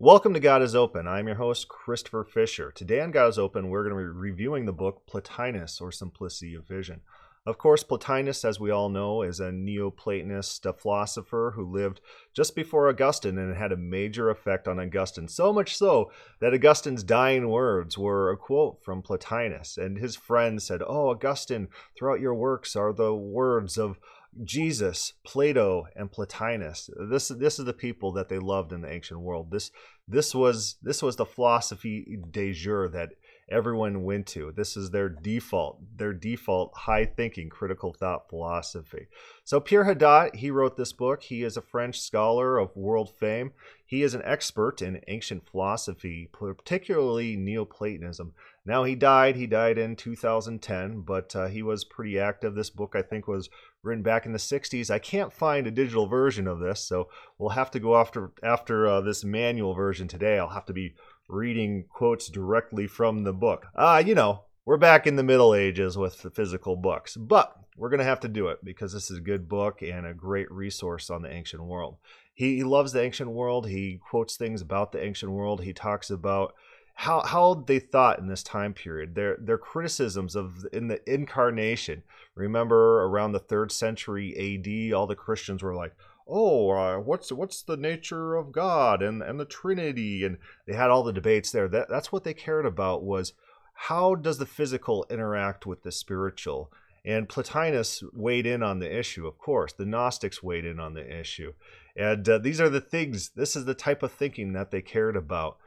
Welcome to God is Open. I'm your host, Christopher Fisher. Today on God is Open, we're going to be reviewing the book Plotinus or Simplicity of Vision. Of course, Plotinus, as we all know, is a Neoplatonist a philosopher who lived just before Augustine and had a major effect on Augustine. So much so that Augustine's dying words were a quote from Plotinus. And his friends said, Oh, Augustine, throughout your works are the words of Jesus, Plato, and Plotinus. This this is the people that they loved in the ancient world. This this was this was the philosophy de jour that everyone went to. This is their default, their default high thinking, critical thought philosophy. So Pierre Hadot, he wrote this book. He is a French scholar of world fame. He is an expert in ancient philosophy, particularly Neoplatonism. Now he died. He died in 2010, but uh, he was pretty active. This book, I think, was written back in the 60s. I can't find a digital version of this, so we'll have to go after after uh, this manual version today. I'll have to be reading quotes directly from the book. Ah, uh, you know, we're back in the Middle Ages with the physical books, but we're going to have to do it because this is a good book and a great resource on the ancient world. He, he loves the ancient world. He quotes things about the ancient world. He talks about how how they thought in this time period. Their their criticisms of in the incarnation. Remember, around the third century A.D., all the Christians were like, "Oh, uh, what's what's the nature of God and and the Trinity?" And they had all the debates there. That that's what they cared about was how does the physical interact with the spiritual. And Plotinus weighed in on the issue, of course. The Gnostics weighed in on the issue. And uh, these are the things, this is the type of thinking that they cared about.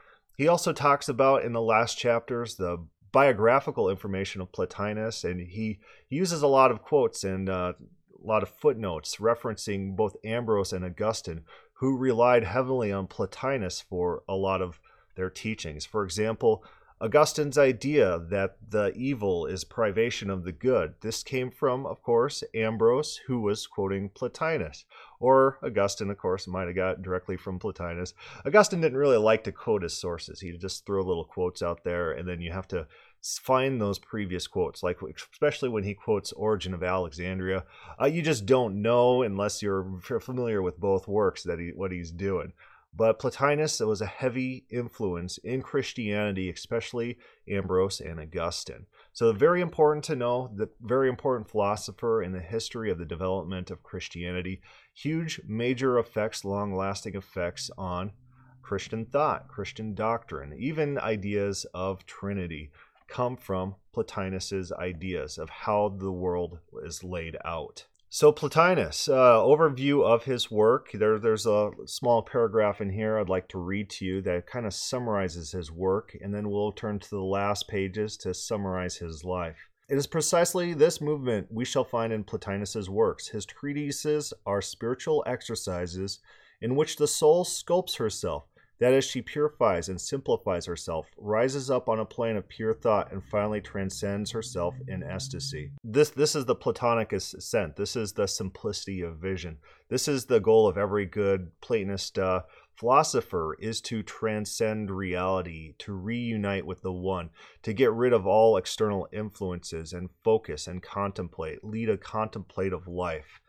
He also talks about in the last chapters the biographical information of Plotinus, and he uses a lot of quotes and uh, a lot of footnotes referencing both Ambrose and Augustine, who relied heavily on Plotinus for a lot of their teachings. For example, Augustine's idea that the evil is privation of the good. This came from, of course, Ambrose, who was quoting Plotinus. Or Augustine, of course, might have got directly from Plotinus. Augustine didn't really like to quote his sources. He'd just throw little quotes out there, and then you have to find those previous quotes, like especially when he quotes Origen of Alexandria. Uh, you just don't know unless you're familiar with both works that he what he's doing. But Plotinus was a heavy influence in Christianity, especially Ambrose and Augustine. So, very important to know the very important philosopher in the history of the development of Christianity. Huge, major effects, long lasting effects on Christian thought, Christian doctrine, even ideas of Trinity come from Plotinus's ideas of how the world is laid out. So Plotinus, uh, overview of his work. There, there's a small paragraph in here I'd like to read to you that kind of summarizes his work, and then we'll turn to the last pages to summarize his life. It is precisely this movement we shall find in Plotinus's works. His treatises are spiritual exercises in which the soul sculpts herself that as she purifies and simplifies herself, rises up on a plane of pure thought, and finally transcends herself in ecstasy. This, this is the Platonic ascent. This is the simplicity of vision. This is the goal of every good Platonist uh, philosopher is to transcend reality, to reunite with the one, to get rid of all external influences and focus and contemplate, lead a contemplative life.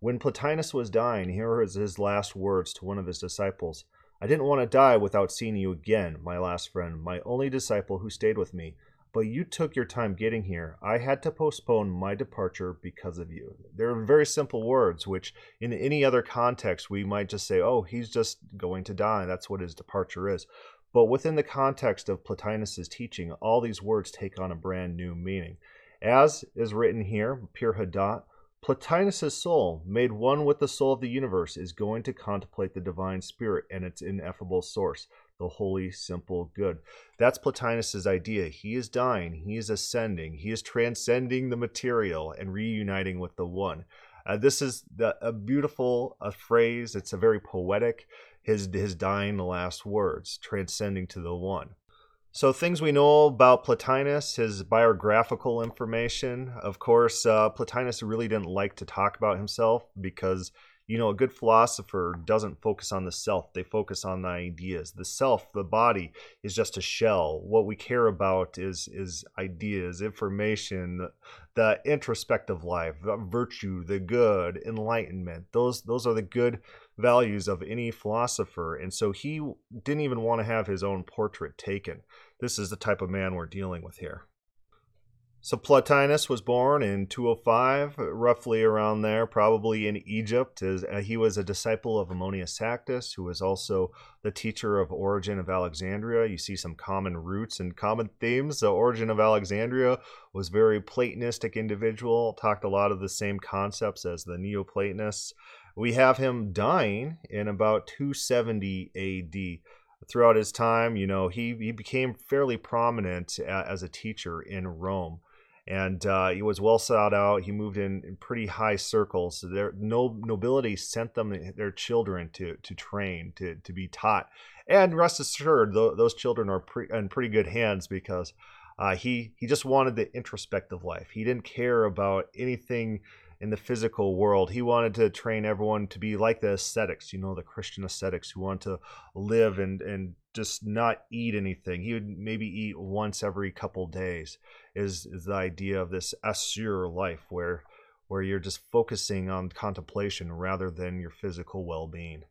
When Plotinus was dying, here are his last words to one of his disciples. I didn't want to die without seeing you again, my last friend, my only disciple who stayed with me. But you took your time getting here. I had to postpone my departure because of you. They're very simple words, which in any other context we might just say, oh, he's just going to die. That's what his departure is. But within the context of Plotinus's teaching, all these words take on a brand new meaning. As is written here, Pierre Hadot, Plotinus's soul, made one with the soul of the universe, is going to contemplate the divine spirit and its ineffable source, the holy, simple good. That's Plotinus's idea. He is dying, he is ascending, he is transcending the material and reuniting with the one. Uh, this is the, a beautiful uh, phrase. It's a very poetic. His his dying last words, transcending to the one. So, things we know about Plotinus, his biographical information. Of course, uh, Plotinus really didn't like to talk about himself because you know, a good philosopher doesn't focus on the self, they focus on the ideas. The self, the body, is just a shell. What we care about is is ideas, information, the, introspective life, the virtue, the good, enlightenment. Those those are the good values of any philosopher. And so he didn't even want to have his own portrait taken. This is the type of man we're dealing with here. So Plotinus was born in 205, roughly around there, probably in Egypt. Uh, he was a disciple of Ammonius Saccas, who was also the teacher of Origen of Alexandria. You see some common roots and common themes. The Origen of Alexandria was very Platonistic individual, talked a lot of the same concepts as the Neoplatonists. We have him dying in about 270 AD throughout his time, you know, he, he became fairly prominent as a teacher in Rome and uh, he was well sought out. He moved in, in pretty high circles. There, no nobility sent them their children to to train to to be taught, and rest assured, th- those children are pre- in pretty good hands because uh, he he just wanted the introspective life. He didn't care about anything in the physical world. He wanted to train everyone to be like the ascetics, you know, the Christian ascetics who want to live and and just not eat anything. He would maybe eat once every couple days. Is is the idea of this austere life where where you're just focusing on contemplation rather than your physical well-being.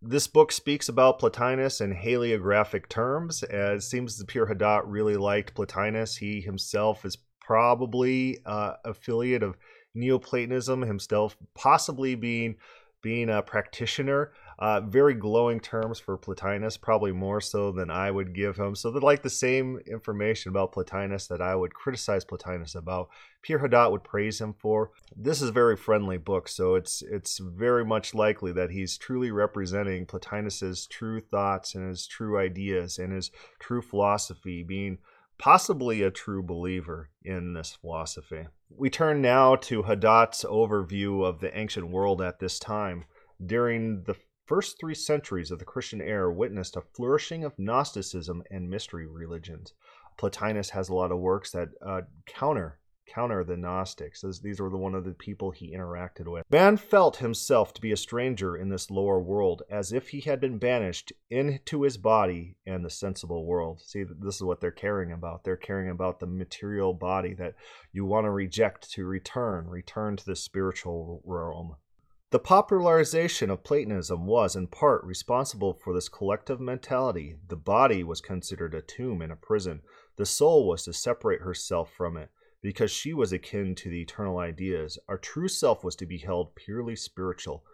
This book speaks about Plotinus in heliographic terms. As it seems the Pierre Hadot really liked Plotinus. He himself is probably uh, affiliate of Neoplatonism himself, possibly being being a practitioner. Uh, very glowing terms for Plotinus, probably more so than I would give him. So they're like the same information about Plotinus that I would criticize Plotinus about. Pierre Hadot would praise him for. This is a very friendly book, so it's it's very much likely that he's truly representing Plotinus's true thoughts and his true ideas and his true philosophy, being possibly a true believer in this philosophy. We turn now to Hadot's overview of the ancient world at this time. During the first three centuries of the Christian era, witnessed a flourishing of Gnosticism and mystery religions. Plotinus has a lot of works that uh, counter counter the Gnostics, as these were the one of the people he interacted with. Man felt himself to be a stranger in this lower world, as if he had been banished into his body and the sensible world. See, this is what they're caring about. They're caring about the material body that you want to reject to return, return to the spiritual realm. The popularization of Platonism was, in part, responsible for this collective mentality. The body was considered a tomb and a prison. The soul was to separate herself from it because she was akin to the eternal ideas, our true self was to be held purely spiritual.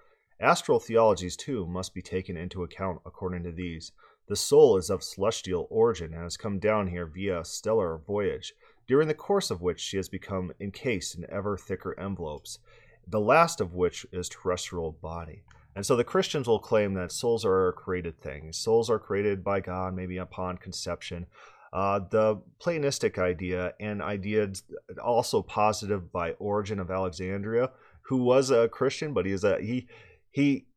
Astral theologies, too, must be taken into account according to these. The soul is of celestial origin and has come down here via a stellar voyage, during the course of which she has become encased in ever thicker envelopes, the last of which is terrestrial body. And so the Christians will claim that souls are created things. Souls are created by God, maybe upon conception. Uh, the Platonistic idea and ideas also positive by Origen of Alexandria, who was a Christian, but he is a he he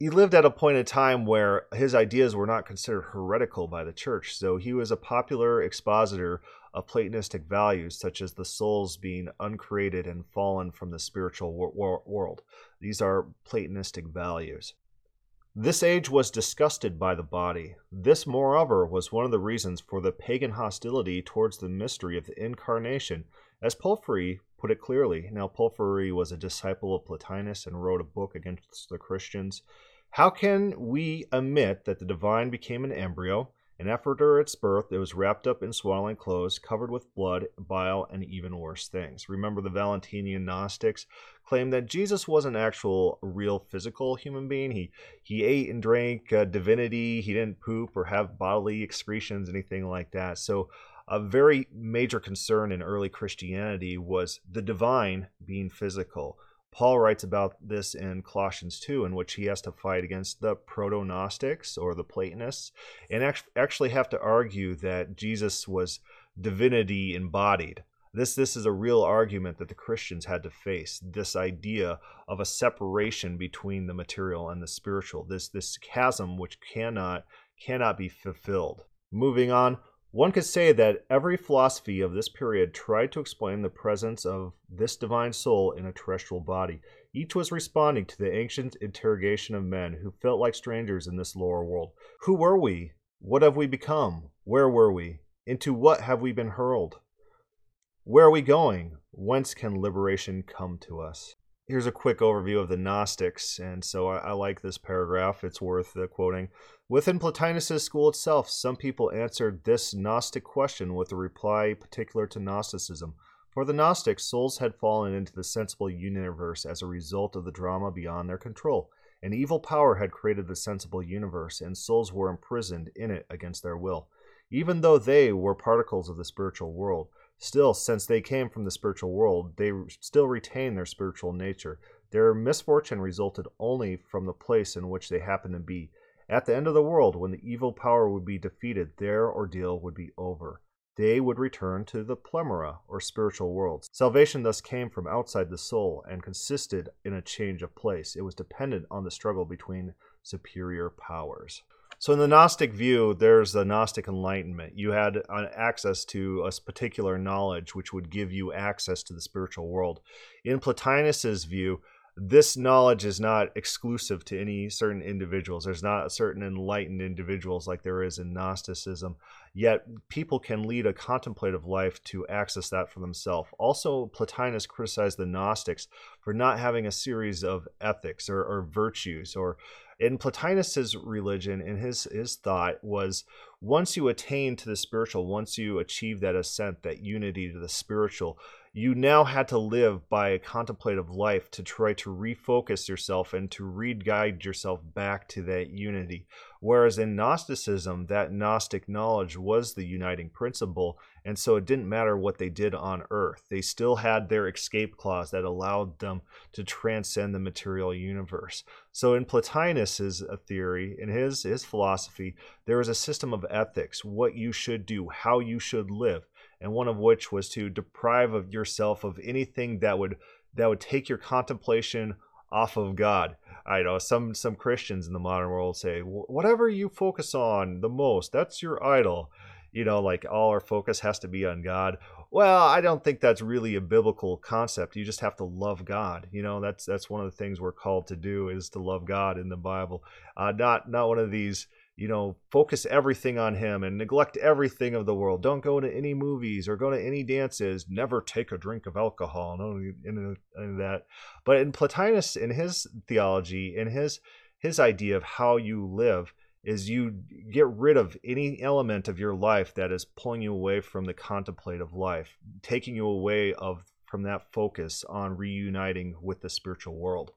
he lived at a point in time where his ideas were not considered heretical by the church. So he was a popular expositor of Platonistic values, such as the souls being uncreated and fallen from the spiritual wor- world. These are Platonistic values. This age was disgusted by the body. This, moreover, was one of the reasons for the pagan hostility towards the mystery of the Incarnation, as Porphyry put it clearly. Now, Porphyry was a disciple of Plotinus and wrote a book against the Christians. How can we admit that the divine became an embryo, and after its birth, it was wrapped up in swaddling clothes, covered with blood, bile, and even worse things. Remember, the Valentinian Gnostics claimed that Jesus was an actual, real, physical human being. He he ate and drank uh, divinity. He didn't poop or have bodily excretions, anything like that. So, a very major concern in early Christianity was the divine being physical. Paul writes about this in Colossians 2, in which he has to fight against the proto Gnostics or the Platonists and actually have to argue that Jesus was divinity embodied. This, this is a real argument that the Christians had to face this idea of a separation between the material and the spiritual, this, this chasm which cannot, cannot be fulfilled. Moving on, One could say that every philosophy of this period tried to explain the presence of this divine soul in a terrestrial body. Each was responding to the ancient interrogation of men who felt like strangers in this lower world. Who were we? What have we become? Where were we? Into what have we been hurled? Where are we going? Whence can liberation come to us? Here's a quick overview of the Gnostics, and so I, I like this paragraph. It's worth uh, quoting. Within Plotinus' school itself, some people answered this Gnostic question with a reply particular to Gnosticism. For the Gnostics, souls had fallen into the sensible universe as a result of the drama beyond their control. An evil power had created the sensible universe, and souls were imprisoned in it against their will. Even though they were particles of the spiritual world, still, since they came from the spiritual world, they still retain their spiritual nature. Their misfortune resulted only from the place in which they happened to be. At the end of the world, when the evil power would be defeated, their ordeal would be over. They would return to the pleroma, or spiritual worlds. Salvation thus came from outside the soul and consisted in a change of place. It was dependent on the struggle between superior powers. So, in the Gnostic view, there's the Gnostic Enlightenment. You had access to a particular knowledge which would give you access to the spiritual world. In Plotinus's view, this knowledge is not exclusive to any certain individuals. There's not certain enlightened individuals like there is in Gnosticism. Yet people can lead a contemplative life to access that for themselves. Also, Plotinus criticized the Gnostics for not having a series of ethics or, or virtues. Or in Plotinus's religion, in his his thought was once you attain to the spiritual, once you achieve that ascent, that unity to the spiritual, you now had to live by a contemplative life to try to refocus yourself and to re-guide yourself back to that unity. Whereas in Gnosticism, that Gnostic knowledge was the uniting principle, and so it didn't matter what they did on earth. They still had their escape clause that allowed them to transcend the material universe. So in Plotinus's uh, theory, in his his philosophy, there was a system of ethics, what you should do, how you should live and one of which was to deprive of yourself of anything that would that would take your contemplation off of God. I know some some Christians in the modern world say whatever you focus on the most, that's your idol. You know, like all our focus has to be on God. Well, I don't think that's really a biblical concept. You just have to love God. You know, that's that's one of the things we're called to do is to love God in the Bible. Uh, not not one of these you know, focus everything on him and neglect everything of the world. Don't go to any movies or go to any dances. Never take a drink of alcohol. No, any of that. But in Plotinus, in his theology, in his his idea of how you live, is you get rid of any element of your life that is pulling you away from the contemplative life, taking you away of from that focus on reuniting with the spiritual world.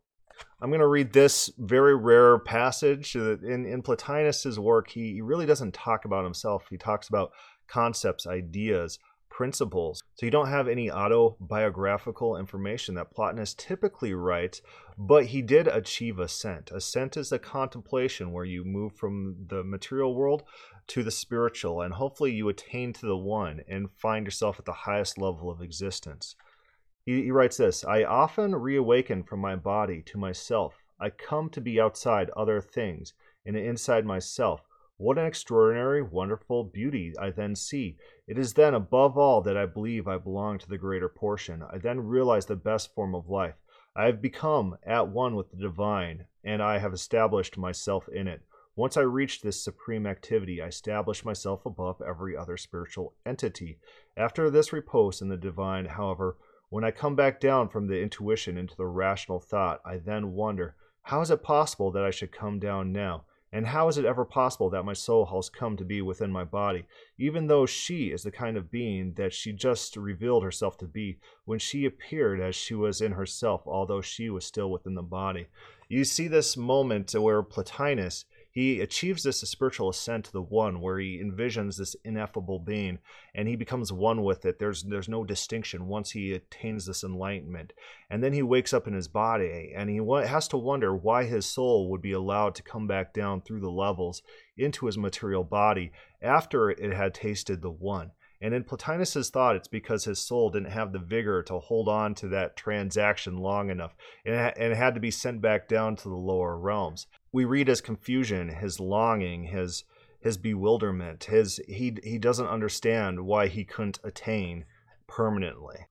I'm going to read this very rare passage. In, in Plotinus's work, he, he really doesn't talk about himself. He talks about concepts, ideas, principles. So you don't have any autobiographical information that Plotinus typically writes, but he did achieve ascent. Ascent is a contemplation where you move from the material world to the spiritual, and hopefully you attain to the one and find yourself at the highest level of existence. He, he writes this I often reawaken from my body to myself. I come to be outside other things and inside myself. What an extraordinary, wonderful beauty I then see. It is then, above all, that I believe I belong to the greater portion. I then realize the best form of life. I have become at one with the divine, and I have established myself in it. Once I reach this supreme activity, I establish myself above every other spiritual entity. After this repose in the divine, however, when I come back down from the intuition into the rational thought, I then wonder, how is it possible that I should come down now? And how is it ever possible that my soul has come to be within my body, even though she is the kind of being that she just revealed herself to be when she appeared as she was in herself, although she was still within the body? You see this moment where Plotinus he achieves this spiritual ascent to the one where he envisions this ineffable being and he becomes one with it. There's there's no distinction once he attains this enlightenment. And then he wakes up in his body and he has to wonder why his soul would be allowed to come back down through the levels into his material body after it had tasted the one. And in Plotinus's thought, it's because his soul didn't have the vigor to hold on to that transaction long enough, and it had to be sent back down to the lower realms we read his confusion, his longing, his his bewilderment, his he he doesn't understand why he couldn't attain permanently.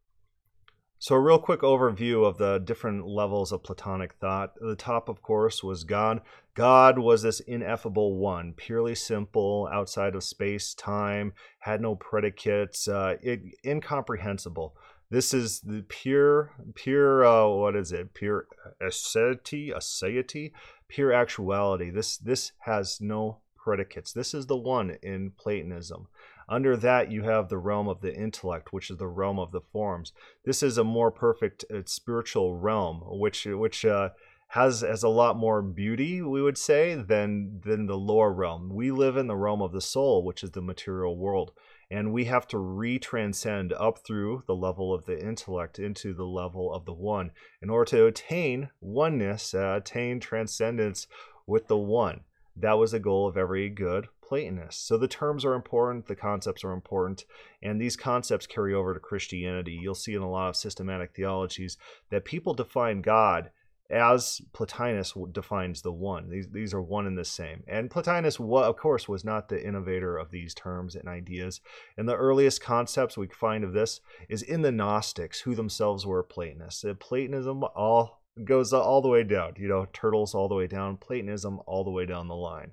So, a real quick overview of the different levels of Platonic thought. The top, of course, was God. God was this ineffable one, purely simple, outside of space, time, had no predicates, uh, it, incomprehensible. This is the pure, pure, uh, what is it? Pure aseity, aseity, pure actuality. This, this has no predicates. This is the one in Platonism. Under that, you have the realm of the intellect, which is the realm of the forms. This is a more perfect uh, spiritual realm, which which uh, has has a lot more beauty, we would say, than than the lower realm. We live in the realm of the soul, which is the material world, and we have to re-transcend up through the level of the intellect into the level of the one in order to attain oneness, uh, attain transcendence with the one. That was the goal of every good Platonist. So the terms are important, the concepts are important, and these concepts carry over to Christianity. You'll see in a lot of systematic theologies that people define God as Plotinus defines the one. These, these are one and the same. And Plotinus, of course, was not the innovator of these terms and ideas. And the earliest concepts we find of this is in the Gnostics, who themselves were Platonists. Platonism all goes all the way down, you know, turtles all the way down, Platonism all the way down the line.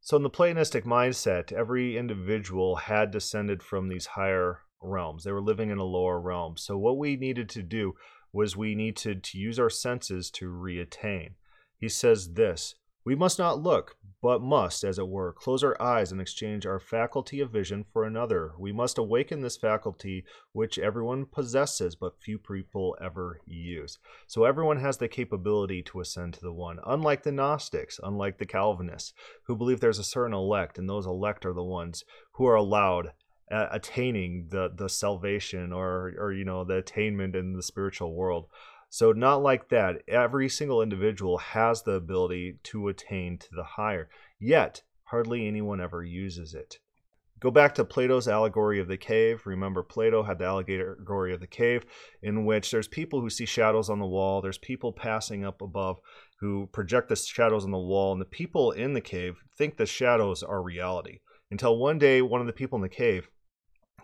So, in the Platonistic mindset, every individual had descended from these higher realms. They were living in a lower realm. So, what we needed to do was we needed to use our senses to reattain. He says this we must not look, but must, as it were, close our eyes and exchange our faculty of vision for another. We must awaken this faculty which everyone possesses, but few people ever use. So everyone has the capability to ascend to the one, unlike the Gnostics, unlike the Calvinists, who believe there's a certain elect, and those elect are the ones who are allowed uh, attaining the the salvation or or you know the attainment in the spiritual world so, not like that. Every single individual has the ability to attain to the higher, yet, hardly anyone ever uses it. Go back to Plato's allegory of the cave. Remember, Plato had the allegory of the cave, in which there's people who see shadows on the wall, there's people passing up above who project the shadows on the wall, and the people in the cave think the shadows are reality. Until one day, one of the people in the cave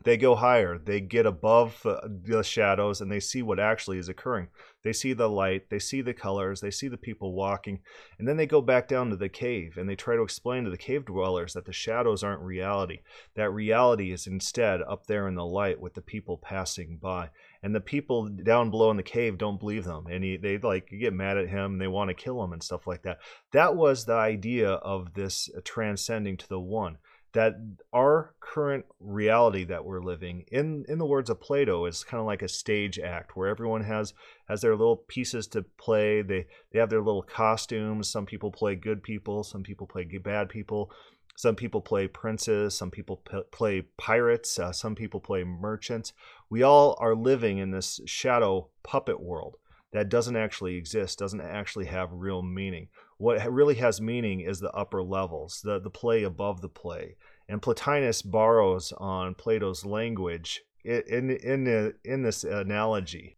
they go higher. They get above the shadows and they see what actually is occurring. They see the light they see the colors they see the people walking and then they go back down to the cave and they try to explain to the cave dwellers that the shadows aren't reality that reality is instead up there in the light with the people passing by. And the people down below in the cave don't believe them. And he, they like get mad at him and they want to kill him and stuff like that. That was the idea of this transcending to the one that our current reality that we're living in in the words of plato is kind of like a stage act where everyone has has their little pieces to play. They they have their little costumes. Some people play good people. Some people play bad people. Some people play princes. Some people p- play pirates. Uh, some people play merchants. We all are living in this shadow puppet world that doesn't actually exist doesn't actually have real meaning what really has meaning is the upper levels, the, the play above the play. And Plotinus borrows on Plato's language in, in, in, in this analogy.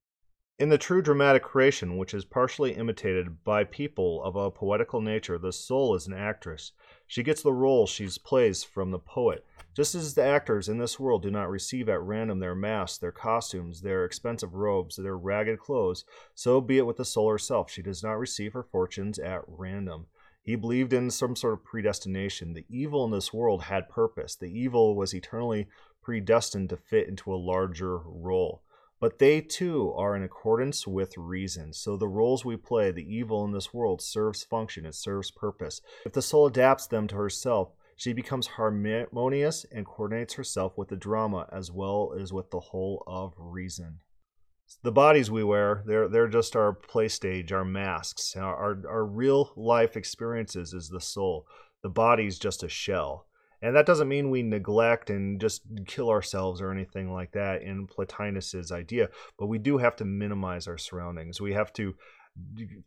In the true dramatic creation, which is partially imitated by people of a poetical nature, the soul is an actress. She gets the role she plays from the poet. Just as the actors in this world do not receive at random their masks, their costumes, their expensive robes, their ragged clothes, so be it with the soul herself. She does not receive her fortunes at random. He believed in some sort of predestination. The evil in this world had purpose. The evil was eternally predestined to fit into a larger role. But they too are in accordance with reason. So the roles we play, the evil in this world, serves function, it serves purpose. If the soul adapts them to herself, she becomes harmonious and coordinates herself with the drama as well as with the whole of reason. The bodies we wear, they're, they're just our play stage, our masks. Our, our, our real life experiences is the soul. The body's just a shell. And that doesn't mean we neglect and just kill ourselves or anything like that in Plotinus's idea, but we do have to minimize our surroundings. We have to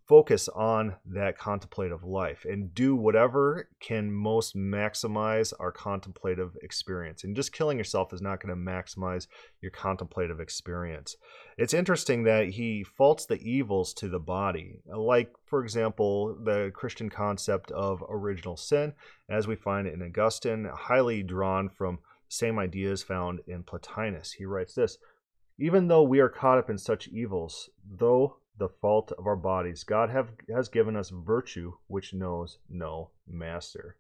focus on that contemplative life and do whatever can most maximize our contemplative experience. And just killing yourself is not going to maximize your contemplative experience. It's interesting that he faults the evils to the body, like, for example, the Christian concept of original sin, as we find in Augustine, highly drawn from same ideas found in Plotinus. He writes this Even though we are caught up in such evils, though the fault of our bodies. God have, has given us virtue which knows no master.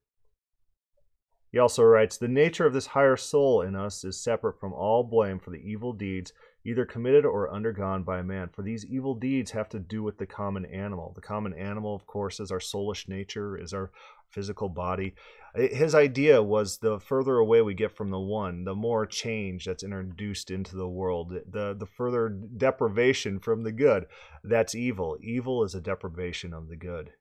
He also writes The nature of this higher soul in us is separate from all blame for the evil deeds either committed or undergone by man. For these evil deeds have to do with the common animal. The common animal, of course, is our soulish nature, is our physical body. His idea was the further away we get from the one, the more change that's introduced into the world, the, the further deprivation from the good. That's evil. Evil is a deprivation of the good.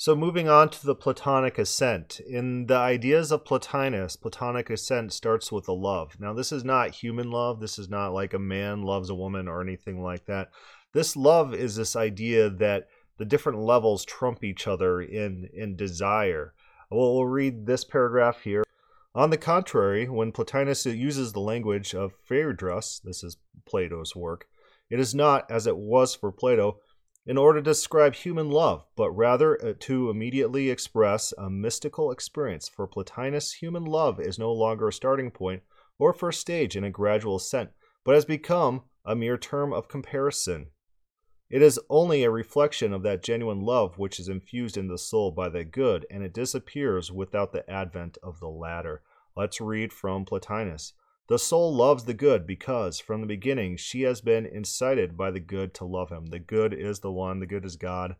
So, moving on to the Platonic ascent. In the ideas of Plotinus, Platonic ascent starts with a love. Now, this is not human love. This is not like a man loves a woman or anything like that. This love is this idea that the different levels trump each other in, in desire. Well, we'll read this paragraph here. On the contrary, when Plotinus uses the language of Phaedrus, this is Plato's work, it is not, as it was for Plato, in order to describe human love, but rather uh, to immediately express a mystical experience. For Plotinus, human love is no longer a starting point or first stage in a gradual ascent, but has become a mere term of comparison. It is only a reflection of that genuine love which is infused in the soul by the good, and it disappears without the advent of the latter. Let's read from Plotinus. The soul loves the good because, from the beginning, she has been incited by the good to love him. The good is the one, the good is God.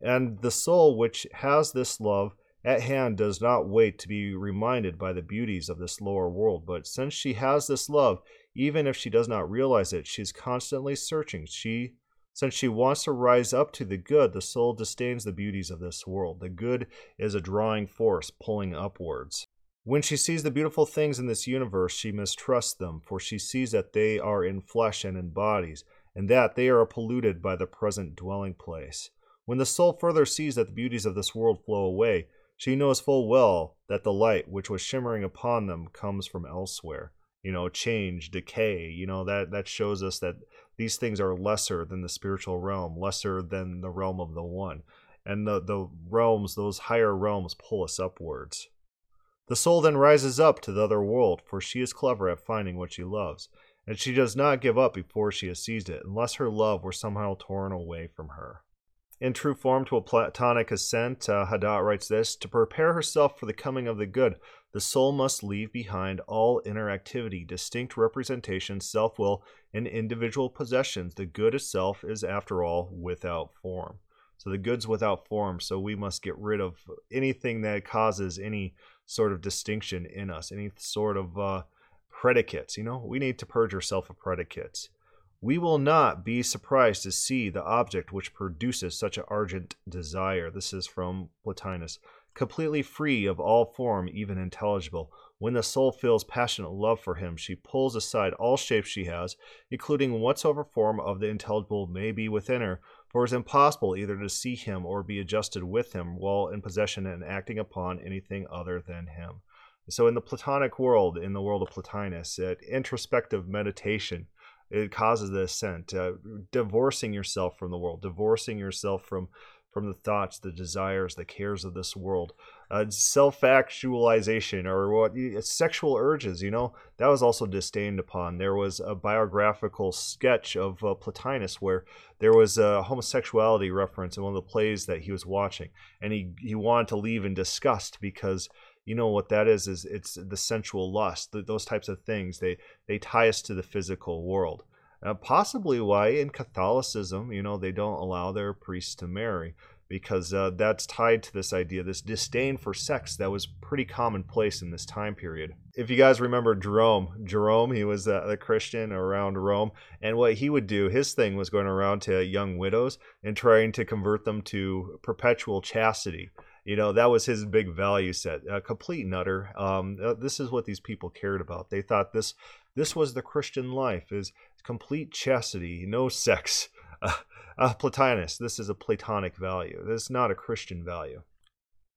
And the soul which has this love at hand does not wait to be reminded by the beauties of this lower world, but since she has this love, even if she does not realize it, she is constantly searching. She since she wants to rise up to the good, the soul disdains the beauties of this world. The good is a drawing force pulling upwards. When she sees the beautiful things in this universe, she mistrusts them, for she sees that they are in flesh and in bodies, and that they are polluted by the present dwelling place. When the soul further sees that the beauties of this world flow away, she knows full well that the light which was shimmering upon them comes from elsewhere. You know, change, decay, you know, that, that shows us that these things are lesser than the spiritual realm, lesser than the realm of the one. And the, the realms, those higher realms, pull us upwards. The soul then rises up to the other world, for she is clever at finding what she loves, and she does not give up before she has seized it, unless her love were somehow torn away from her. In true form to a Platonic ascent, uh, Hadot writes this To prepare herself for the coming of the good, the soul must leave behind all inner activity, distinct representations, self will, and individual possessions. The good itself is, after all, without form. So the good's without form, so we must get rid of anything that causes any sort of distinction in us, any sort of uh, predicates. You know, we need to purge ourselves of predicates. We will not be surprised to see the object which produces such an ardent desire. This is from Plotinus. Completely free of all form, even intelligible. When the soul feels passionate love for him, she pulls aside all shapes she has, including whatsoever form of the intelligible may be within her, for it is impossible either to see him or be adjusted with him while in possession and acting upon anything other than him. So, in the Platonic world, in the world of Plotinus, uh, introspective meditation, it causes the ascent, uh, divorcing yourself from the world, divorcing yourself from from the thoughts, the desires, the cares of this world. Uh, Self actualization or what sexual urges, you know, that was also disdained upon. There was a biographical sketch of uh, Plotinus where there was a homosexuality reference in one of the plays that he was watching, and he, he wanted to leave in disgust because you know what that is is it's the sensual lust those types of things they they tie us to the physical world uh, possibly why in Catholicism, you know, they don't allow their priests to marry because uh, that's tied to this idea, this disdain for sex that was pretty commonplace in this time period. If you guys remember Jerome, Jerome, he was a, a Christian around Rome, and what he would do, his thing was going around to young widows and trying to convert them to perpetual chastity. You know, that was his big value set, a complete nutter. Um, this is what these people cared about. They thought this this was the Christian life is complete chastity, no sex. uh, uh, Plotinus. This is a Platonic value. This is not a Christian value.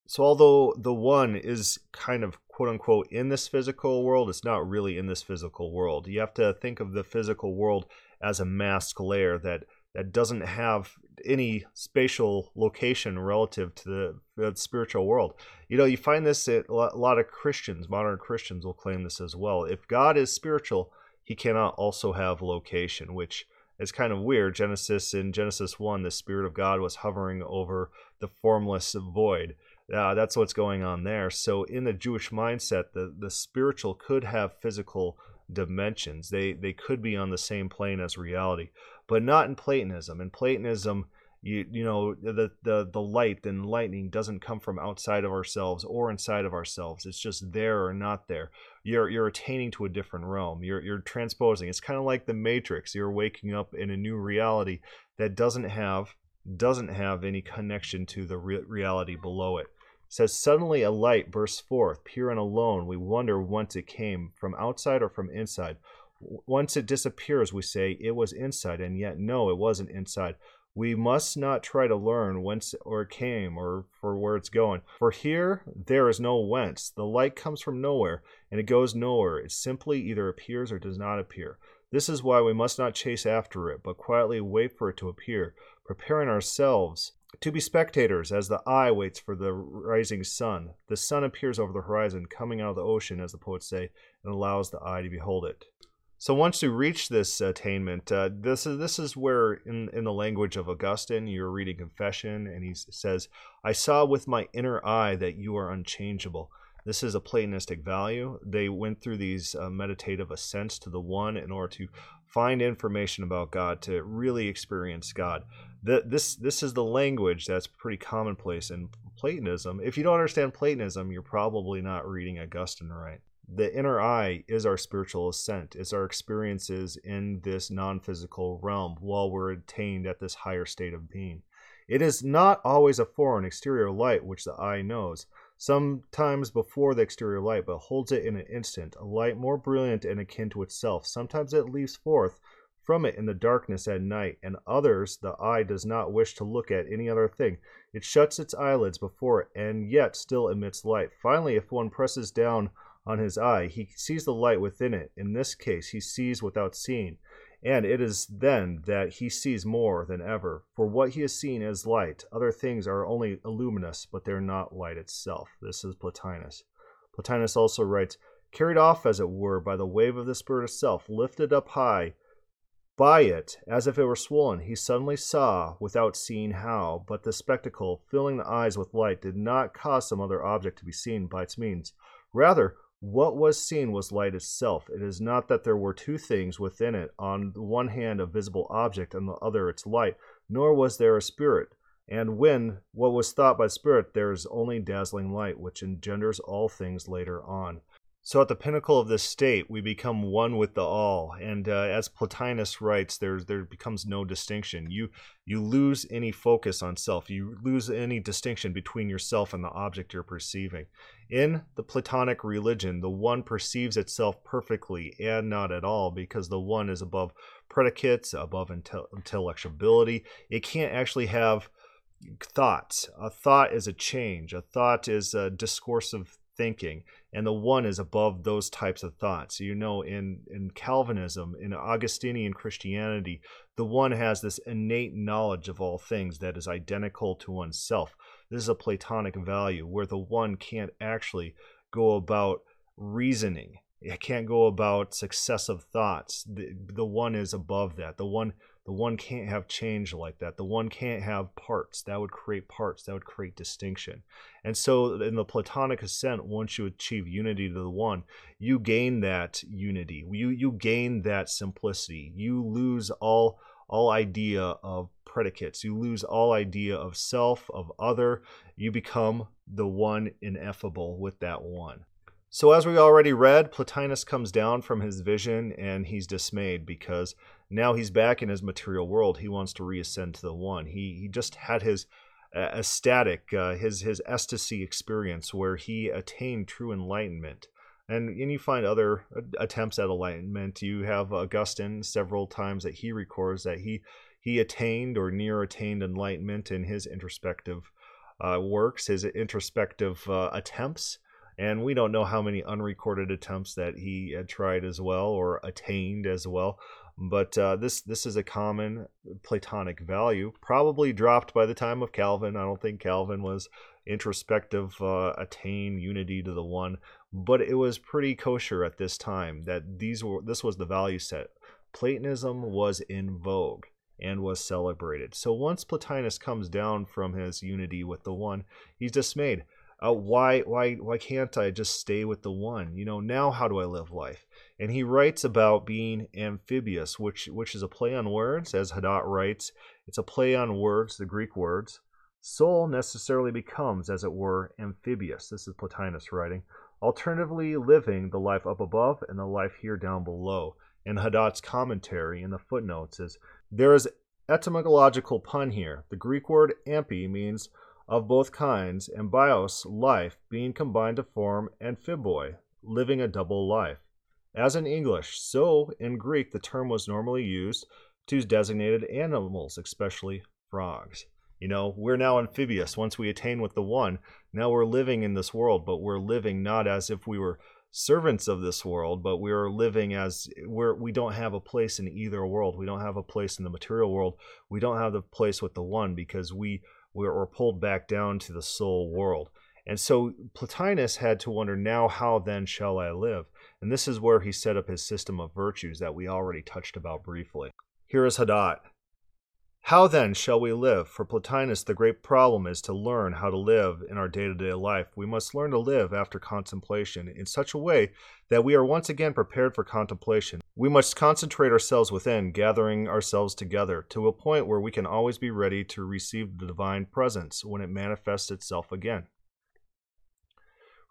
So, although the one is kind of quote unquote in this physical world, it's not really in this physical world. You have to think of the physical world as a mask layer that that doesn't have any spatial location relative to the, the, spiritual world. You know, you find this at a lot of Christians, modern Christians will claim this as well. If God is spiritual, he cannot also have location, which is kind of weird. Genesis in Genesis 1, the Spirit of God was hovering over the formless void. Uh, that's what's going on there. So, in the Jewish mindset, the, the spiritual could have physical dimensions. They they could be on the same plane as reality, but not in Platonism. In Platonism, you you know the the the light and lightning doesn't come from outside of ourselves or inside of ourselves. It's just there or not there. You're you're attaining to a different realm. You're you're transposing. It's kind of like the Matrix. You're waking up in a new reality that doesn't have doesn't have any connection to the re- reality below it says suddenly a light bursts forth pure and alone we wonder whence it came from outside or from inside once it disappears we say it was inside and yet no it wasn't inside we must not try to learn whence or it came or for where it's going for here there is no whence the light comes from nowhere and it goes nowhere it simply either appears or does not appear this is why we must not chase after it but quietly wait for it to appear preparing ourselves to be spectators as the eye waits for the rising sun. The sun appears over the horizon, coming out of the ocean, as the poets say, and allows the eye to behold it. So once you reach this attainment, uh, this is this is where, in in the language of Augustine, you're reading Confession, and he says, "I saw with my inner eye that you are unchangeable." This is a Platonistic value. They went through these uh, meditative ascents to the One in order to find information about God, to really experience God this this is the language that's pretty commonplace in Platonism. If you don't understand Platonism, you're probably not reading Augustine right. The inner eye is our spiritual ascent. It's our experiences in this non-physical realm while we're attained at this higher state of being. It is not always a foreign exterior light which the eye knows. Sometimes before the exterior light, but holds it in an instant, a light more brilliant and akin to itself. Sometimes it leaps forth from it in the darkness at night, and others the eye does not wish to look at any other thing. It shuts its eyelids before it, and yet still emits light. Finally, if one presses down on his eye, he sees the light within it. In this case, he sees without seeing, and it is then that he sees more than ever. For what he has seen is light. Other things are only illuminous, but they're not light itself. This is Plotinus. Plotinus also writes, Carried off, as it were, by the wave of the Spirit itself, lifted up high, by it, as if it were swollen, he suddenly saw, without seeing how, but the spectacle, filling the eyes with light, did not cause some other object to be seen by its means. Rather, what was seen was light itself. It is not that there were two things within it, on the one hand a visible object, and the other its light, nor was there a spirit. And when what was thought by spirit, there is only dazzling light, which engenders all things later on. So at the pinnacle of this state, we become one with the all, and uh, as Plotinus writes, there there becomes no distinction. You you lose any focus on self. You lose any distinction between yourself and the object you're perceiving. In the Platonic religion, the one perceives itself perfectly and not at all, because the one is above predicates, above intel- intellectuality. It can't actually have thoughts. A thought is a change. A thought is a discoursive thinking and the one is above those types of thoughts. You know in in calvinism in augustinian christianity the one has this innate knowledge of all things that is identical to oneself. This is a platonic value where the one can't actually go about reasoning. It can't go about successive thoughts. The, the one is above that. The one the one can't have change like that. The one can't have parts. That would create parts. That would create distinction. And so, in the Platonic ascent, once you achieve unity to the one, you gain that unity. You you gain that simplicity. You lose all all idea of predicates. You lose all idea of self, of other. You become the one ineffable with that one. So, as we already read, Plotinus comes down from his vision and he's dismayed because now he's back in his material world. He wants to reascend to the one. He, he just had his uh, ecstatic, uh, his, his ecstasy experience where he attained true enlightenment. And, and you find other attempts at enlightenment. You have Augustine several times that he records that he he attained or near attained enlightenment in his introspective uh, works, his introspective uh, attempts. And we don't know how many unrecorded attempts that he had tried as well or attained as well. But uh, this this is a common Platonic value, probably dropped by the time of Calvin. I don't think Calvin was introspective, uh, attain unity to the one, but it was pretty kosher at this time that these were this was the value set. Platonism was in vogue and was celebrated. So once Plotinus comes down from his unity with the one, he's dismayed. Uh, why why why can't I just stay with the one? You know, now how do I live life? and he writes about being amphibious, which which is a play on words, as Hadot writes. It's a play on words, the Greek words. Soul necessarily becomes, as it were, amphibious. This is Plotinus writing. Alternatively, living the life up above and the life here down below. And Hadot's commentary in the footnotes is there is etymological pun here. The Greek word amphi means of both kinds, and bios, life, being combined to form amphibioi, living a double life. As in English, so in Greek the term was normally used to designated animals, especially frogs. You know, we're now amphibious. Once we attain with the one, now we're living in this world, but we're living not as if we were servants of this world, but we are living as we're we don't have a place in either world. We don't have a place in the material world. We don't have the place with the one because we we're pulled back down to the soul world. And so Plotinus had to wonder now how then shall I live? And this is where he set up his system of virtues that we already touched about briefly. Here is Hadot. How then shall we live? For Plotinus, the great problem is to learn how to live in our day to day life. We must learn to live after contemplation in such a way that we are once again prepared for contemplation. We must concentrate ourselves within, gathering ourselves together to a point where we can always be ready to receive the divine presence when it manifests itself again.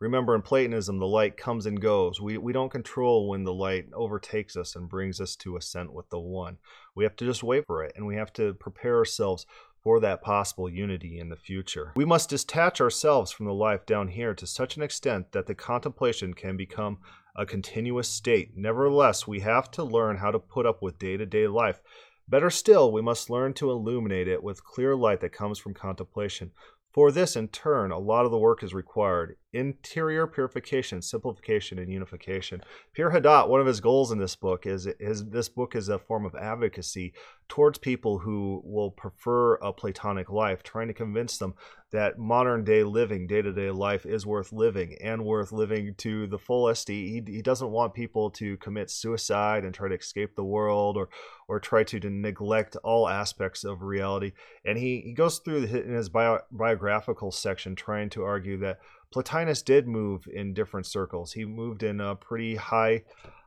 Remember, in Platonism, the light comes and goes. We, we don't control when the light overtakes us and brings us to ascent with the One. We have to just wait for it, and we have to prepare ourselves for that possible unity in the future. We must detach ourselves from the life down here to such an extent that the contemplation can become a continuous state. Nevertheless, we have to learn how to put up with day to day life. Better still, we must learn to illuminate it with clear light that comes from contemplation. For this, in turn, a lot of the work is required interior purification, simplification, and unification. Pierre Hadot, one of his goals in this book is, is this book is a form of advocacy towards people who will prefer a Platonic life, trying to convince them that modern day living, day to day life is worth living and worth living to the fullest. He, he doesn't want people to commit suicide and try to escape the world or, or try to, to neglect all aspects of reality. And he, he goes through in his bio, biographical section trying to argue that Plotinus did move in different circles. He moved in a pretty high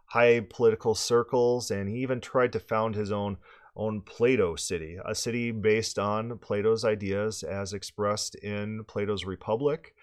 high political circles and he even tried to found his own own Plato city, a city based on Plato's ideas as expressed in Plato's Republic,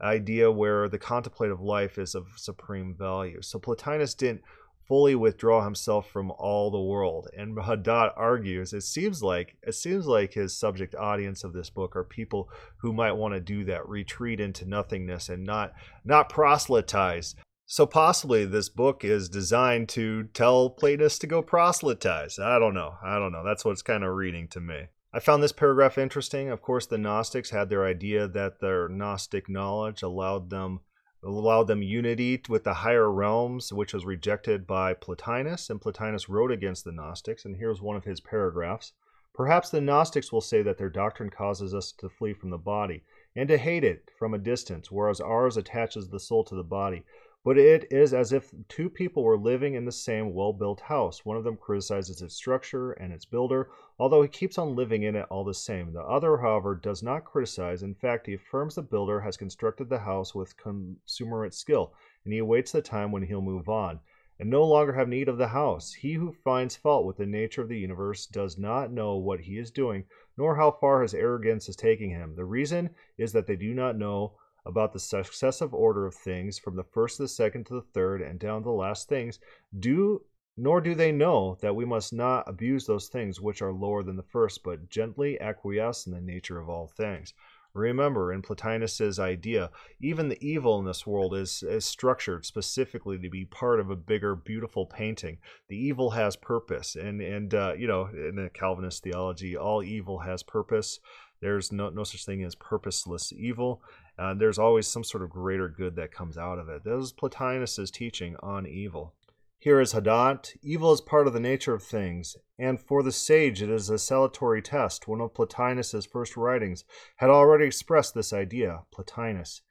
idea where the contemplative life is of supreme value. So Plotinus didn't fully withdraw himself from all the world. And Hadot argues it seems like it seems like his subject audience of this book are people who might want to do that, retreat into nothingness and not not proselytize so possibly this book is designed to tell Platonists to go proselytize. I don't know. I don't know. That's what's kind of reading to me. I found this paragraph interesting. Of course, the Gnostics had their idea that their Gnostic knowledge allowed them allowed them unity with the higher realms, which was rejected by Plotinus, and Plotinus wrote against the Gnostics. And here's one of his paragraphs. Perhaps the Gnostics will say that their doctrine causes us to flee from the body and to hate it from a distance, whereas ours attaches the soul to the body. But it is as if two people were living in the same well built house. One of them criticizes its structure and its builder, although he keeps on living in it all the same. The other, however, does not criticize. In fact, he affirms the builder has constructed the house with consummate skill, and he awaits the time when he'll move on and no longer have need of the house. He who finds fault with the nature of the universe does not know what he is doing, nor how far his arrogance is taking him. The reason is that they do not know about the successive order of things from the first to the second to the third and down to the last things, do nor do they know that we must not abuse those things which are lower than the first, but gently acquiesce in the nature of all things. Remember, in Plotinus's idea, even the evil in this world is, is structured specifically to be part of a bigger, beautiful painting. The evil has purpose, and and uh, you know, in the Calvinist theology, all evil has purpose. There's no, no such thing as purposeless evil. Uh, there's always some sort of greater good that comes out of it. That was Plotinus's teaching on evil. Here is Hadot Evil is part of the nature of things, and for the sage it is a salutary test. One of Plotinus's first writings had already expressed this idea. Plotinus.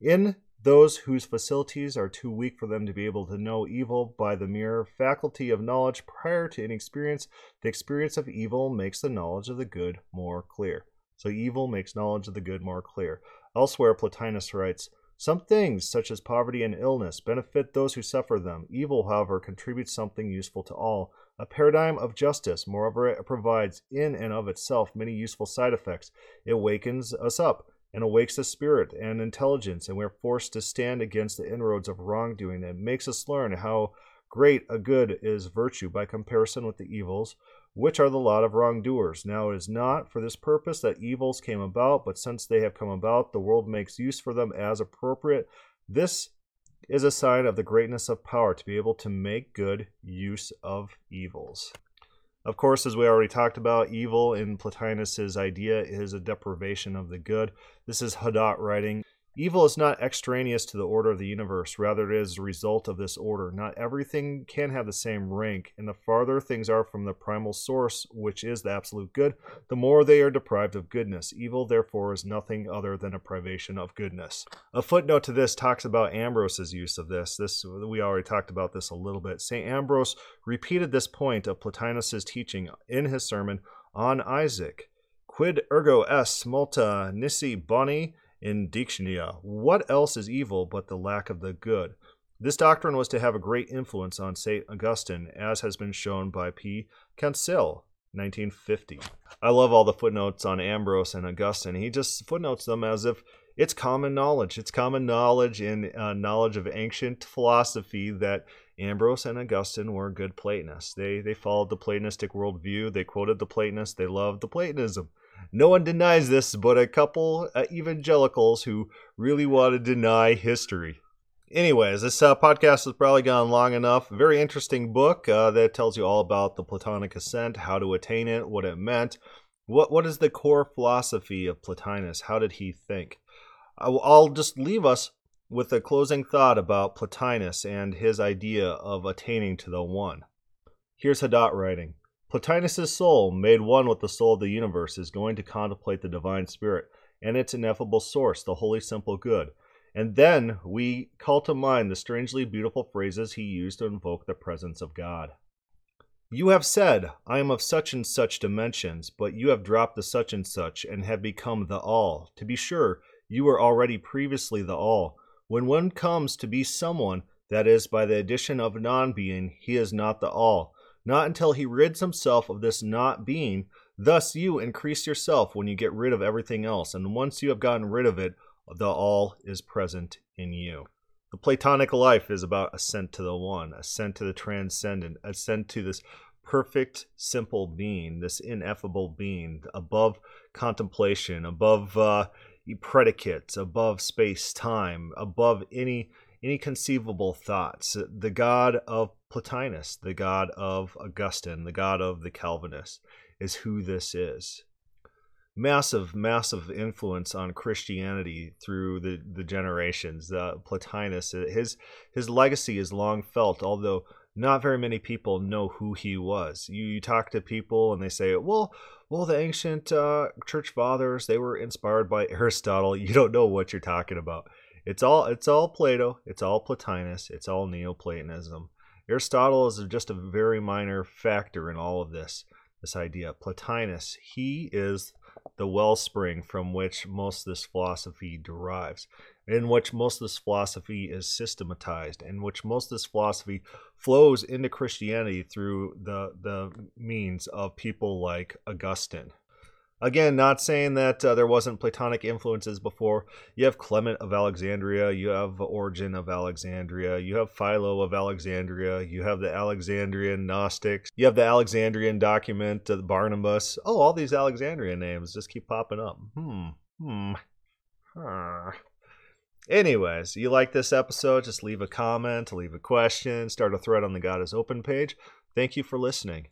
In those whose faculties are too weak for them to be able to know evil by the mere faculty of knowledge prior to inexperience, the experience of evil makes the knowledge of the good more clear. So evil makes knowledge of the good more clear. Elsewhere, Plotinus writes, some things, such as poverty and illness, benefit those who suffer them. Evil, however, contributes something useful to all. A paradigm of justice, moreover, it provides in and of itself many useful side effects. It wakens us up and awakes the spirit and intelligence, and we are forced to stand against the inroads of wrongdoing. It makes us learn how great a good is virtue by comparison with the evils which are the lot of wrongdoers. Now it is not for this purpose that evils came about, but since they have come about, the world makes use for them as appropriate. This is a sign of the greatness of power to be able to make good use of evils. Of course, as we already talked about, evil in Plotinus's idea is a deprivation of the good. This is Hadot writing. Evil is not extraneous to the order of the universe, rather, it is a result of this order. Not everything can have the same rank, and the farther things are from the primal source, which is the absolute good, the more they are deprived of goodness. Evil, therefore, is nothing other than a privation of goodness. A footnote to this talks about Ambrose's use of this. This we already talked about this a little bit. St. Ambrose repeated this point of Plotinus's teaching in his sermon on Isaac. Quid ergo est multa nisi boni indigentia. What else is evil but the lack of the good? This doctrine was to have a great influence on St. Augustine, as has been shown by P. Courcelle, 1950. I love all the footnotes on Ambrose and Augustine. He just footnotes them as if it's common knowledge. It's common knowledge in uh, knowledge of ancient philosophy that Ambrose and Augustine were good Platonists. They they followed the Platonistic worldview. They quoted the Platonists. They loved the Platonism. No one denies this but a couple uh, evangelicals who really want to deny history. Anyways, this uh, podcast has probably gone long enough. Very interesting book uh, that tells you all about the Platonic ascent, how to attain it, what it meant. What what is the core philosophy of Plotinus? How did he think? I'll just leave us with a closing thought about Plotinus and his idea of attaining to the One. Here's Hadot writing. Plotinus's soul, made one with the soul of the universe, is going to contemplate the divine spirit and its ineffable source, the holy simple good. And then we call to mind the strangely beautiful phrases he used to invoke the presence of God. You have said, I am of such and such dimensions, but you have dropped the such and such and have become the all. To be sure, you were already previously the all. When one comes to be someone, that is, by the addition of non being, he is not the all not until he rids himself of this not being. Thus, you increase yourself when you get rid of everything else, and once you have gotten rid of it, the all is present in you. The Platonic life is about ascent to the one, ascent to the transcendent, ascent to this perfect, simple being, this ineffable being, above contemplation, above uh, predicates, above space time, above any any conceivable thoughts. The God of Plotinus, the God of Augustine, the God of the Calvinists, is who this is. Massive, massive influence on Christianity through the, the generations. Uh, Plotinus, his his legacy is long felt, although not very many people know who he was. You, you talk to people and they say, well, well, the ancient uh, church fathers, they were inspired by Aristotle. You don't know what you're talking about. It's all it's all Plato, it's all Plotinus, it's all Neoplatonism. Aristotle is just a very minor factor in all of this. This idea, Plotinus, he is the wellspring from which most of this philosophy derives, in which most of this philosophy is systematized, in which most of this philosophy flows into Christianity through the the means of people like Augustine. Again, not saying that uh, there wasn't Platonic influences before. You have Clement of Alexandria, you have Origen of Alexandria, you have Philo of Alexandria, you have the Alexandrian Gnostics, you have the Alexandrian document, uh, Barnabas. Oh, all these Alexandrian names just keep popping up. Hmm, hmm. Huh. Anyways, you like this episode? Just leave a comment, leave a question, start a thread on the God is Open page. Thank you for listening.